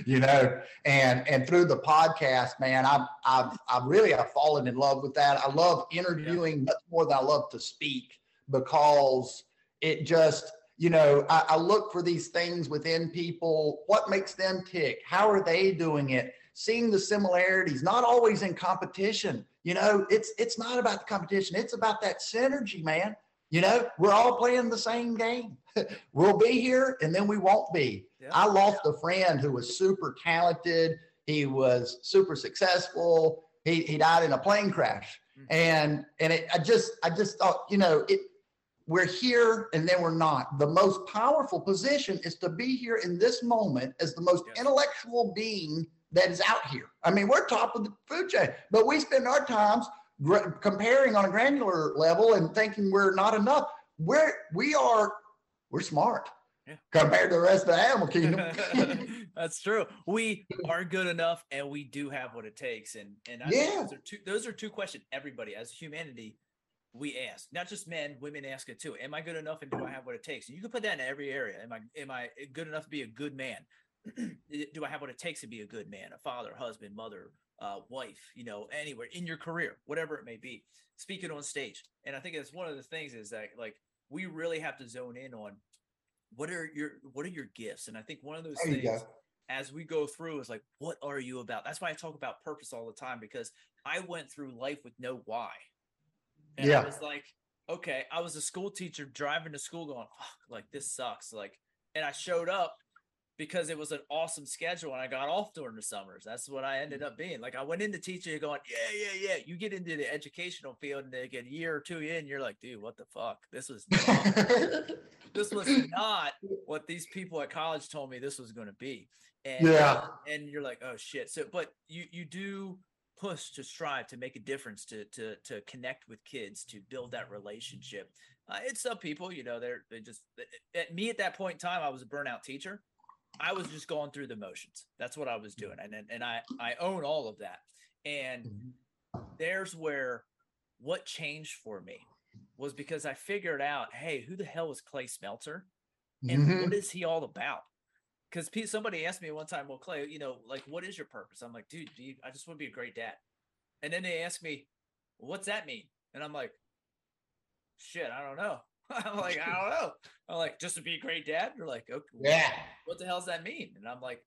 <laughs> you know. And and through the podcast, man, I've I've I really I've fallen in love with that. I love interviewing much more than I love to speak because it just you know I, I, look for these things within people what makes them tick how are they doing it seeing the similarities not always in competition you know it's it's not about the competition it's about that synergy man you know we're all playing the same game <laughs> we'll be here and then we won't be yeah. i lost a friend who was super talented he was super successful he, he died in a plane crash mm-hmm. and and it, i just i just thought you know it we're here and then we're not. The most powerful position is to be here in this moment as the most yes. intellectual being that is out here. I mean, we're top of the food chain, but we spend our times gr- comparing on a granular level and thinking we're not enough. We're we are we're smart yeah. compared to the rest of the animal <laughs> kingdom. That's true. We are good enough, and we do have what it takes. And and I yeah. those are two those are two questions everybody as humanity we ask, not just men, women ask it too. Am I good enough and do I have what it takes? And you can put that in every area. Am I am I good enough to be a good man? <clears throat> do I have what it takes to be a good man, a father, husband, mother, uh, wife, you know, anywhere in your career, whatever it may be, speaking on stage. And I think that's one of the things is that like we really have to zone in on what are your what are your gifts? And I think one of those things as we go through is like, what are you about? That's why I talk about purpose all the time because I went through life with no why. And yeah. I was like, okay, I was a school teacher driving to school going, fuck, like this sucks. Like, and I showed up because it was an awesome schedule and I got off during the summers. That's what I ended mm. up being. Like I went into teaching going, yeah, yeah, yeah. You get into the educational field and they get a year or two in, you're like, dude, what the fuck? This was not, <laughs> this was not what these people at college told me this was going to be. And yeah. and you're like, oh shit. So but you you do push to strive to make a difference to to to connect with kids to build that relationship Uh, it's some people, you know, they're they just eh, eh, at me at that point in time. I was a burnout teacher. I was just going through the motions. That's what I was doing, and and I I own all of that. And mm-hmm. there's where what changed for me was because I figured out, hey, who the hell is Clay Smelter? and mm-hmm. what is he all about? Because somebody asked me one time, well, Clay, you know, like, what is your purpose? I'm like, dude, you, I just want to be a great dad. And then they ask me, well, what's that mean? And I'm like, shit, I don't know. <laughs> I'm like, I don't know. I'm like, just to be a great dad. They're like, okay, yeah. What the hell does that mean? And I'm like,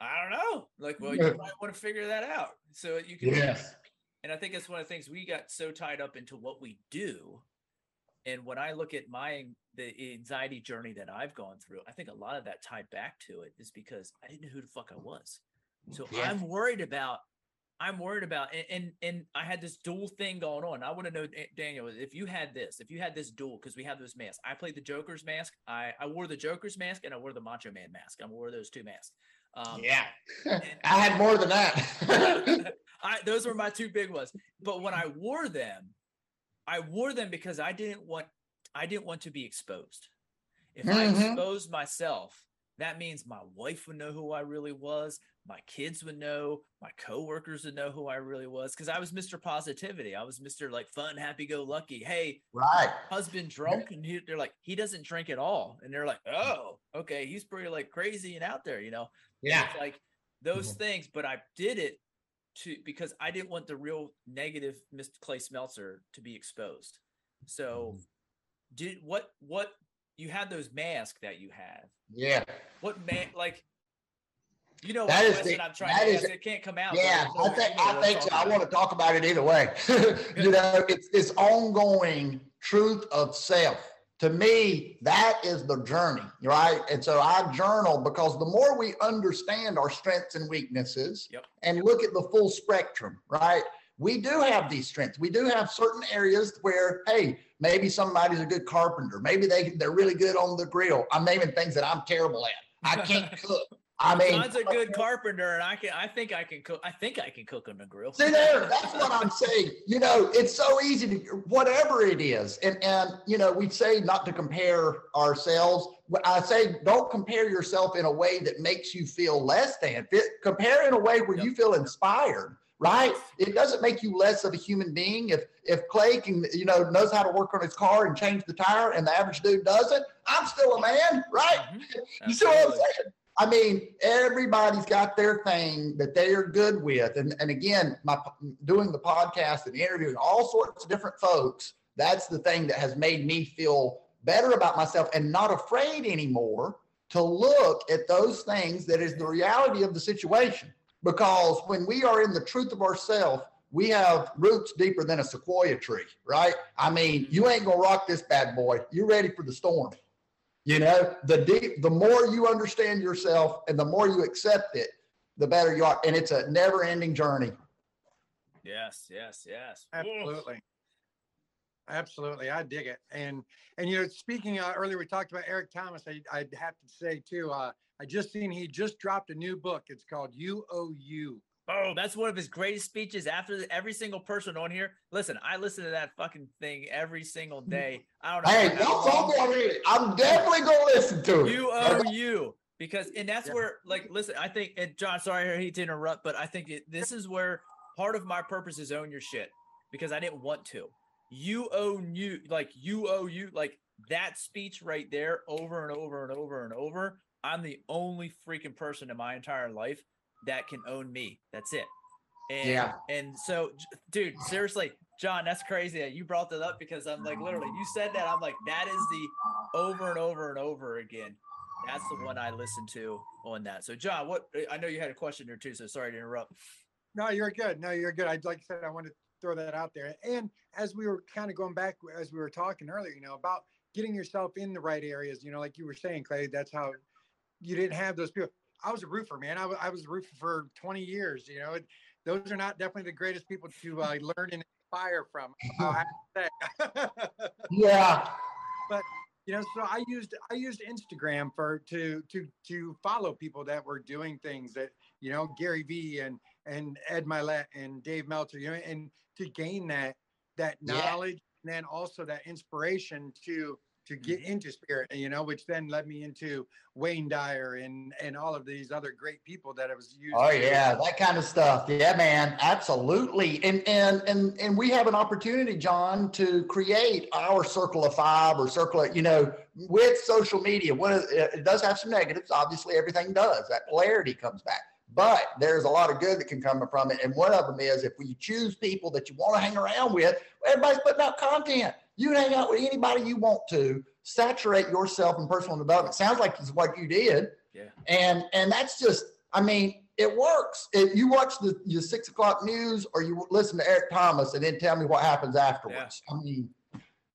I don't know. Like, well, you might want to figure that out. So you can. Yes. And I think that's one of the things we got so tied up into what we do. And when I look at my the anxiety journey that I've gone through, I think a lot of that tied back to it is because I didn't know who the fuck I was. So yeah. I'm worried about I'm worried about and, and, and I had this dual thing going on. I want to know Daniel if you had this, if you had this dual because we have those masks. I played the Joker's mask. I I wore the Joker's mask and I wore the Macho Man mask. I wore those two masks. Um, yeah, <laughs> I had more than that. <laughs> <laughs> I, those were my two big ones. But when I wore them, I wore them because I didn't want I didn't want to be exposed. If mm-hmm. I exposed myself, that means my wife would know who I really was, my kids would know, my coworkers would know who I really was because I was Mr. Positivity. I was Mr. like fun, happy go lucky. Hey, right, husband drunk, and he, they're like, he doesn't drink at all, and they're like, oh, okay, he's pretty like crazy and out there, you know. Yeah, like those mm-hmm. things, but I did it to because I didn't want the real negative Mr. Clay Smeltzer to be exposed. So, mm-hmm. did what what you had those masks that you have? Yeah. What man like? You know that is the, I'm trying to is, It can't come out. Yeah, I think I think so. I want to talk about it either way. <laughs> you know, it's this ongoing truth of self. To me, that is the journey, right? And so I journal because the more we understand our strengths and weaknesses yep. and look at the full spectrum, right? We do have these strengths. We do have certain areas where, hey, maybe somebody's a good carpenter. Maybe they, they're really good on the grill. I'm naming things that I'm terrible at. I can't <laughs> cook. I mean, John's a good carpenter, and I can. I think I can cook. I think I can cook on the grill. See there, that's what I'm saying. You know, it's so easy to whatever it is, and and you know, we say not to compare ourselves. I say don't compare yourself in a way that makes you feel less than. Compare in a way where yep. you feel inspired. Right? It doesn't make you less of a human being if if Clay can, you know, knows how to work on his car and change the tire, and the average dude doesn't. I'm still a man, right? Mm-hmm. You see what I'm saying? I mean, everybody's got their thing that they are good with. And, and again, my doing the podcast and interviewing all sorts of different folks, that's the thing that has made me feel better about myself and not afraid anymore to look at those things that is the reality of the situation. Because when we are in the truth of ourselves, we have roots deeper than a sequoia tree, right? I mean, you ain't gonna rock this bad boy. You're ready for the storm. You know, the deep, the more you understand yourself and the more you accept it, the better you are. And it's a never ending journey. Yes, yes, yes. Absolutely. Absolutely. I dig it. And, and, you know, speaking uh, earlier, we talked about Eric Thomas. I, I'd have to say too, uh, I just seen he just dropped a new book. It's called You Owe You Oh, that's one of his greatest speeches. After every single person on here, listen, I listen to that fucking thing every single day. I don't know. Hey, don't talk about it. I'm definitely gonna listen to it. You owe you because, and that's yeah. where, like, listen, I think, and John, sorry, I hate to interrupt, but I think it, this is where part of my purpose is own your shit because I didn't want to. You own you, like you owe you, like that speech right there, over and over and over and over. I'm the only freaking person in my entire life that can own me. That's it. And, yeah. And so, dude, seriously, John, that's crazy that you brought that up because I'm like, literally, you said that. I'm like, that is the over and over and over again. That's the one I listen to on that. So, John, what I know you had a question or two, so sorry to interrupt. No, you're good. No, you're good. I'd like I said, I wanted to throw that out there. And as we were kind of going back, as we were talking earlier, you know, about getting yourself in the right areas, you know, like you were saying, Clay, that's how you didn't have those people. I was a roofer, man. I, I was a roofer for 20 years. You know, those are not definitely the greatest people to uh, learn and inspire from. <laughs> yeah. But you know, so I used I used Instagram for to to to follow people that were doing things that you know Gary Vee and and Ed Mylett and Dave Meltzer, you know, and to gain that that knowledge and then also that inspiration to to get Mm-hmm. into spirit, you know, which then led me into Wayne Dyer and and all of these other great people that I was using. Oh yeah, that kind of stuff. Yeah, man, absolutely. And and and and we have an opportunity, John, to create our circle of five or circle, of, you know, with social media. One of, it does have some negatives. Obviously, everything does. That polarity comes back. But there's a lot of good that can come from it. And one of them is if we choose people that you want to hang around with, everybody's putting out content. You can hang out with anybody you want to, saturate yourself in personal development. Sounds like it's what you did. Yeah. And and that's just, I mean, it works. If you watch the your six o'clock news or you listen to Eric Thomas and then tell me what happens afterwards. I mean,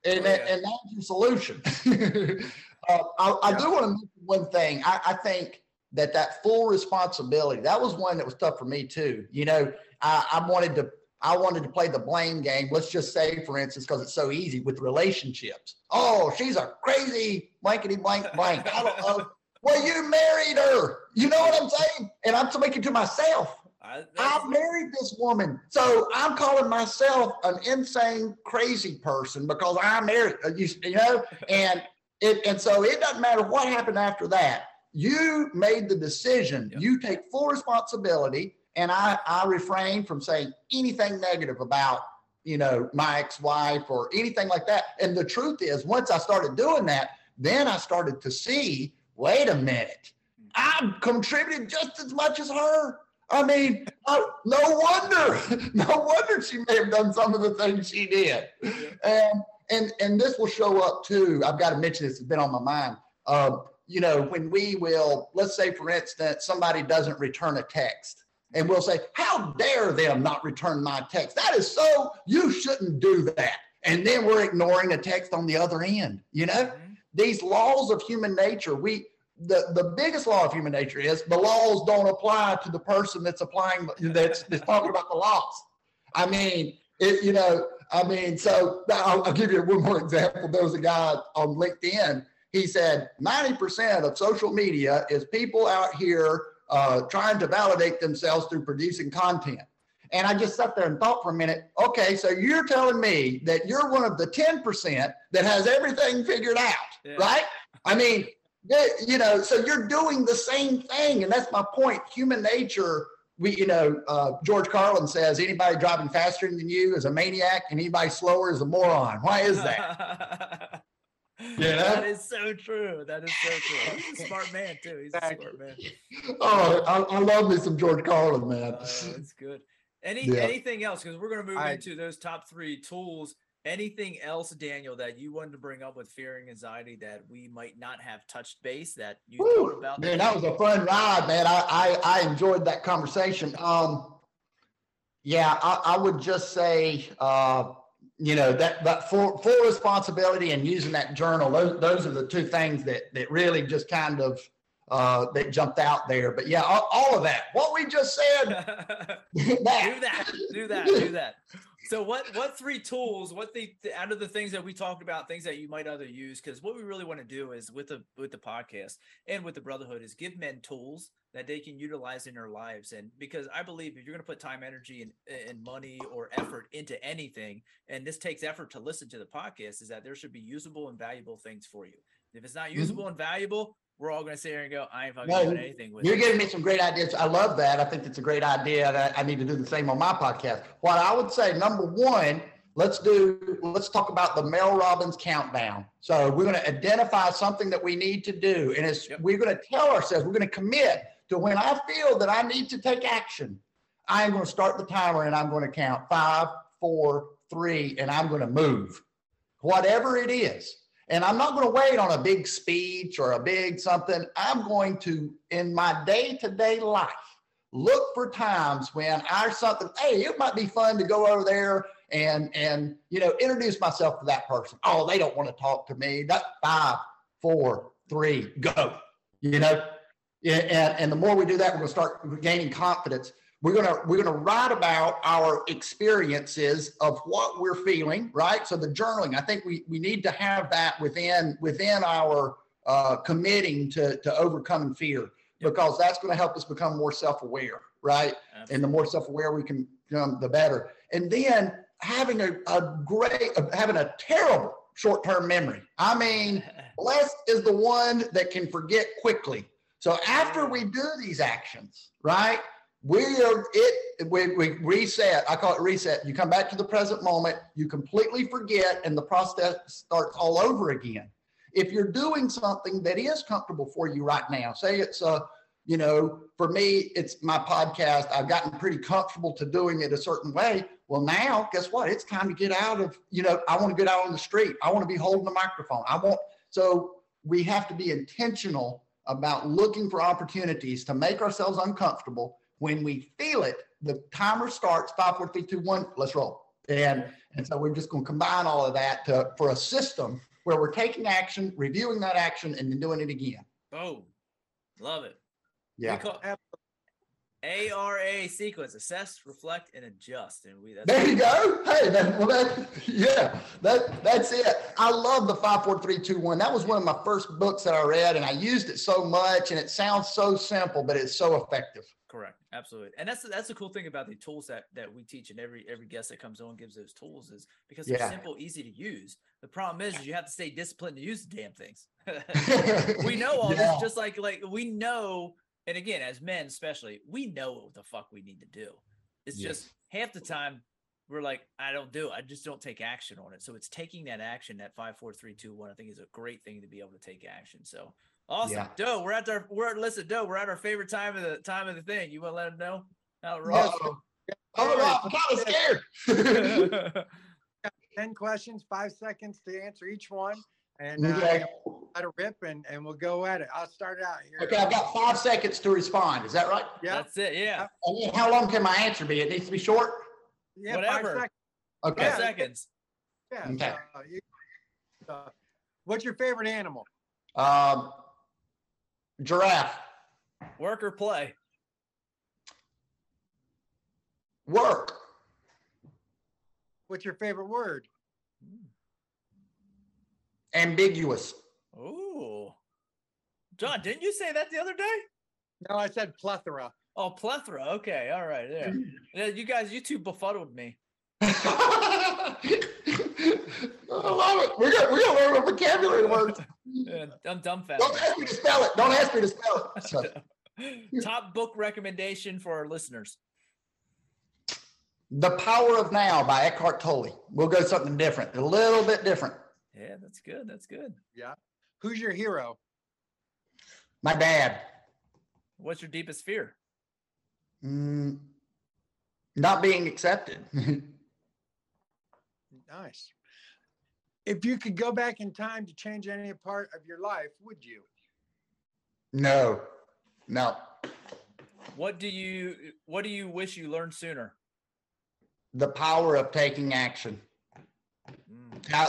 and, Oh, yeah. and that's your solution. <laughs> uh, I, I do want to mention one thing. I, I think that that full responsibility that was one that was tough for me too. You know, I, I wanted to I wanted to play the blame game. Let's just say, for instance, because it's so easy with relationships. Oh, she's a crazy blankety blank blank. I don't know. Well, you married her. You know what I'm saying? And I'm speaking to myself. I, I married this woman. So I'm calling myself an insane, crazy person because I married, uh, you, you know, and it, and so it doesn't matter what happened after that. You made the decision. Yep. You take full responsibility. And I, I refrain from saying anything negative about, you know, my ex-wife or anything like that. And the truth is, once I started doing that, then I started to see, wait a minute, I've contributed just as much as her. I mean, no wonder, <laughs> no wonder she may have done some of the things she did. And and and this will show up too. I've got to mention this; it's been on my mind. Um, you know, when we will, let's say, for instance, somebody doesn't return a text, and we'll say, "How dare them not return my text? That is so. You shouldn't do that." And then we're ignoring a text on the other end. You know, Mhm. these laws of human nature. We the, the biggest law of human nature is the laws don't apply to the person that's applying that's, that's talking about the laws. I mean, it, you know, I mean, so I'll, I'll give you one more example. There was a guy on LinkedIn. He said 90% of social media is people out here uh, trying to validate themselves through producing content. And I just sat there and thought for a minute, okay, so you're telling me that you're one of the 10% that has everything figured out, Yeah. right? I mean, you know, so you're doing the same thing. And that's my point. Human nature, we, you know, uh, George Carlin says anybody driving faster than you is a maniac and anybody slower is a moron. Why is that? <laughs> Yeah. That is so true. That is so true. He's a smart man too. He's a smart man. oh, I, I love me some George Carlin, man. Uh, it's good. Any Yeah. anything else? Because we're gonna move I- into those top three tools. Anything else, Daniel, that you wanted to bring up with fear and anxiety that we might not have touched base that you Woo, thought about? man, that was a fun ride, man. I, I, I enjoyed that conversation. Um, yeah, I, I would just say, uh, you know, that, that full, full responsibility and using that journal, those, those are the two things that, that really just kind of, uh, that jumped out there. But yeah, all, all of that, what we just said, <laughs> <laughs> that. do that. Do that. Do that. <laughs> So what what three tools, what the out of the things that we talked about, things that you might other use, because what we really want to do is with the with the podcast and with the brotherhood is give men tools that they can utilize in their lives. And because I believe if you're going to put time, energy, and, and money or effort into anything, and this takes effort to listen to the podcast, is that there should be usable and valuable things for you. If it's not mm-hmm. usable and valuable, we're all going to sit here and go, I ain't fucking No, doing anything with You're it. giving me some great ideas. I love that. I think it's a great idea. That I need to do the same on my podcast. What I would say, number one, let's do. Let's talk about the Mel Robbins countdown. So we're going to identify something that we need to do, and it's Yep. we're going to tell ourselves we're going to commit to when I feel that I need to take action. I am going to start the timer and I'm going to count five, four, three, and I'm going to move, whatever it is. And I'm not going to wait on a big speech or a big something. I'm going to, in my day to day life, look for times when I something, hey, it might be fun to go over there and, and, you know, introduce myself to that person. Oh, they don't want to talk to me. That five, four, three, go, you know? And, and the more we do that, we're going to start gaining confidence. We're going to we're to write about our experiences of what we're feeling, right? So the journaling, I think we we need to have that within within our uh, committing to to overcoming fear because that's going to help us become more self-aware, right? And the more self-aware we can become, the better. And then having a, a great, having a terrible short term memory. I mean, <laughs> blessed is the one that can forget quickly. So after we do these actions, right? We are it. We, we reset. I call it reset. You come back to the present moment. You completely forget, and the process starts all over again. If you're doing something that is comfortable for you right now, say it's a you know, for me, it's my podcast. I've gotten pretty comfortable to doing it a certain way. Well, now, guess what? It's time to get out of, you know, I want to get out on the street. I want to be holding a microphone. I want, so we have to be intentional about looking for opportunities to make ourselves uncomfortable. When we feel it, the timer starts five, four, three, two, one, let's roll. And, and so we're just going to combine all of that to, for a system where we're taking action, reviewing that action, and then doing it again. Boom. Love it. Yeah. Call, ARA sequence: assess, reflect, and adjust. And we there you go. Hey, that, <laughs> well, that yeah, that that's it. I love the five, four, three, two, one. That was one of my first books that I read, and I used it so much. And it sounds so simple, but it's so effective. Correct, absolutely, and that's that's the cool thing about the tools that that we teach, and every every guest that comes on gives those tools is because they're yeah. simple, easy to use. The problem is, is you have to stay disciplined to use the damn things. <laughs> <laughs> we know all yeah. this, just like like we know and again, as men especially, we know what the fuck we need to do. It's yes. just half the time we're like, I don't do it. I just don't take action on it. So it's taking that action, that five, four, three, two, one. I think is a great thing to be able to take action. So awesome, yeah. Doe. We're at our we're listen, Doe. We're at our favorite time of the time of the thing. You want to let them know how Ross? Oh, I'm kind of scared. <laughs> Ten questions, five seconds to answer each one and uh, okay. let it rip and, and we'll go at it. I'll start out here. Okay, I've got five seconds to respond. Is that right? Yeah. That's it. Yeah. And how long can my answer be? It needs to be short? Yeah, Whatever. Okay. Five seconds. Yeah. Okay. Uh, you, uh, what's your favorite animal? Um, giraffe. Work or play? Work. What's your favorite word? Ambiguous. Oh, John, didn't you say that the other day? No, I said plethora. Oh, plethora. Okay, all right. Yeah, <laughs> yeah you guys, you two befuddled me. <laughs> I love it. We're gonna we're gonna learn a vocabulary words. <laughs> Yeah, I'm dumbfounded. Don't ask me to spell it. Don't ask me to spell it. So. Top book recommendation for our listeners. The Power of Now by Eckhart Tolle. We'll go something different, a little bit different. Yeah, that's good. That's good. Yeah. Who's your hero? My dad. What's your deepest fear? Mm, not being accepted. <laughs> nice. If you could go back in time to change any part of your life, would you? No. No. What do you what do you wish you learned sooner? The power of taking action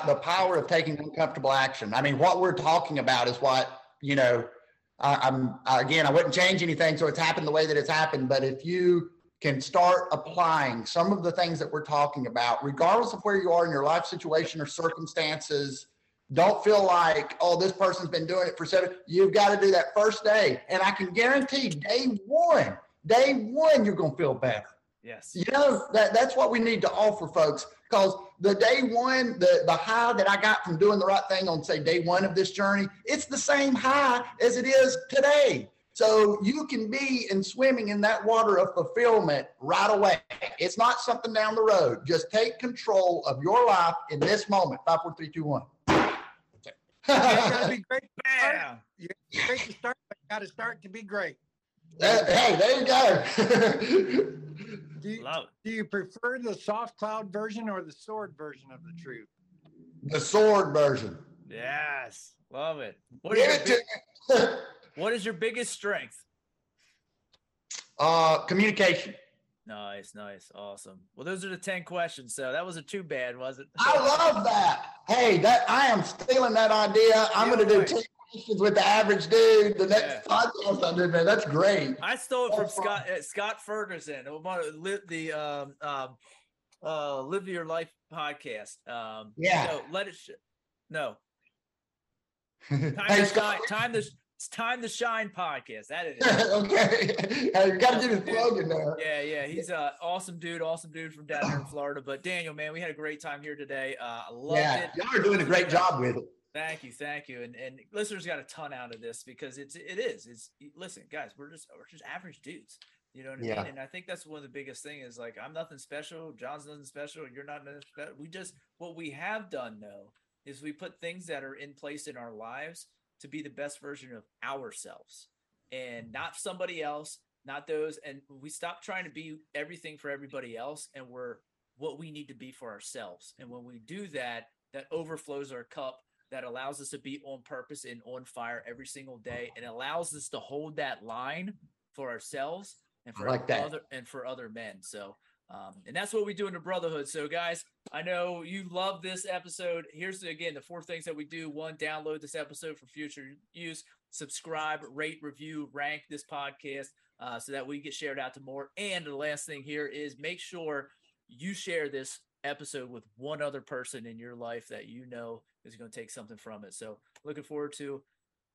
the power of taking uncomfortable action. I mean, what we're talking about is what, you know, I, am again, I wouldn't change anything. So it's happened the way that it's happened. But if you can start applying some of the things that we're talking about, regardless of where you are in your life situation or circumstances, don't feel like, oh, this person's been doing it for seven. You've got to do that first day. And I can guarantee day one, day one, you're going to feel better. Yes. You know, that, that's what we need to offer folks because the day one, the, the high that I got from doing the right thing on, say, day one of this journey, it's the same high as it is today. So you can be in swimming in that water of fulfillment right away. It's not something down the road. Just take control of your life in this moment. Five, four, three, two, one. you gotta be great. <laughs> You great to start, but you gotta start to be great. Uh, hey, there you go. <laughs> Do you, do you prefer the soft cloud version or the sword version of the truth? The sword version. Yes, love it. What is, big, <laughs> what is your biggest strength? Uh, communication. Nice, nice, awesome. Well, those are the ten questions. So that wasn't too bad, was it? I love that. Hey, that I am stealing that idea. I'm yeah, going to do ten with the average dude. The next yeah. podcast I did, man, that's great. I stole it from Scott uh, Scott Ferguson. The um, um, uh, Live Your Life podcast. Um, yeah. So let it. Sh- no. Time, <laughs> hey, to shine, time to It's time to shine podcast. That is <laughs> okay. You got to get his plug in there. Yeah, yeah. He's a awesome dude, awesome dude from down here in <laughs> Florida. But Daniel, man, we had a great time here today. Uh, I loved yeah, it. y'all are doing a great job with it. Thank you, thank you, and and listeners got a ton out of this because it's it is it's listen, guys, we're just we're just average dudes, you know what I Yeah. mean? And I think that's one of the biggest thing is like I'm nothing special, John's nothing special, you're not nothing special. We just what we have done though is we put things that are in place in our lives to be the best version of ourselves and not somebody else, not those, and we stop trying to be everything for everybody else, and we're what we need to be for ourselves. And when we do that, that overflows our cup that allows us to be on purpose and on fire every single day and allows us to hold that line for ourselves and for like other and for other men. So um, and that's what we do in the brotherhood. So guys, I know you love this episode. Here's the, again the four things that we do. One, download this episode for future use, subscribe, rate, review, rank this podcast uh, so that we get shared out to more. And the last thing here is make sure you share this episode with one other person in your life that you know is going to take something from it. So looking forward to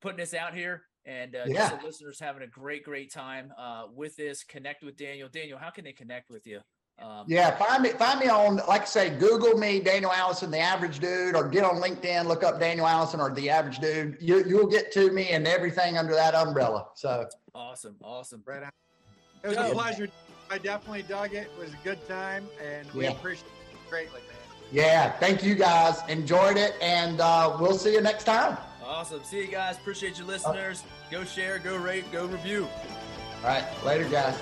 putting this out here and uh, Yeah. just the listeners having a great, great time uh, with this. Connect with Daniel. Daniel, how can they connect with you? Um, Yeah, find me find me on like I say, Google me, Daniel Allison, the average dude, or get on LinkedIn, look up Daniel Allison or the average dude. You you'll get to me and everything under that umbrella. So Awesome, awesome. Right on. It was Joe. a pleasure. I definitely dug it. It was a good time, and we Yeah. appreciate it greatly, man. yeah, thank you guys. Enjoyed it, and uh, we'll see you next time. Awesome. See you guys. Appreciate you listeners. Go share, go rate, go review. All right, later, guys.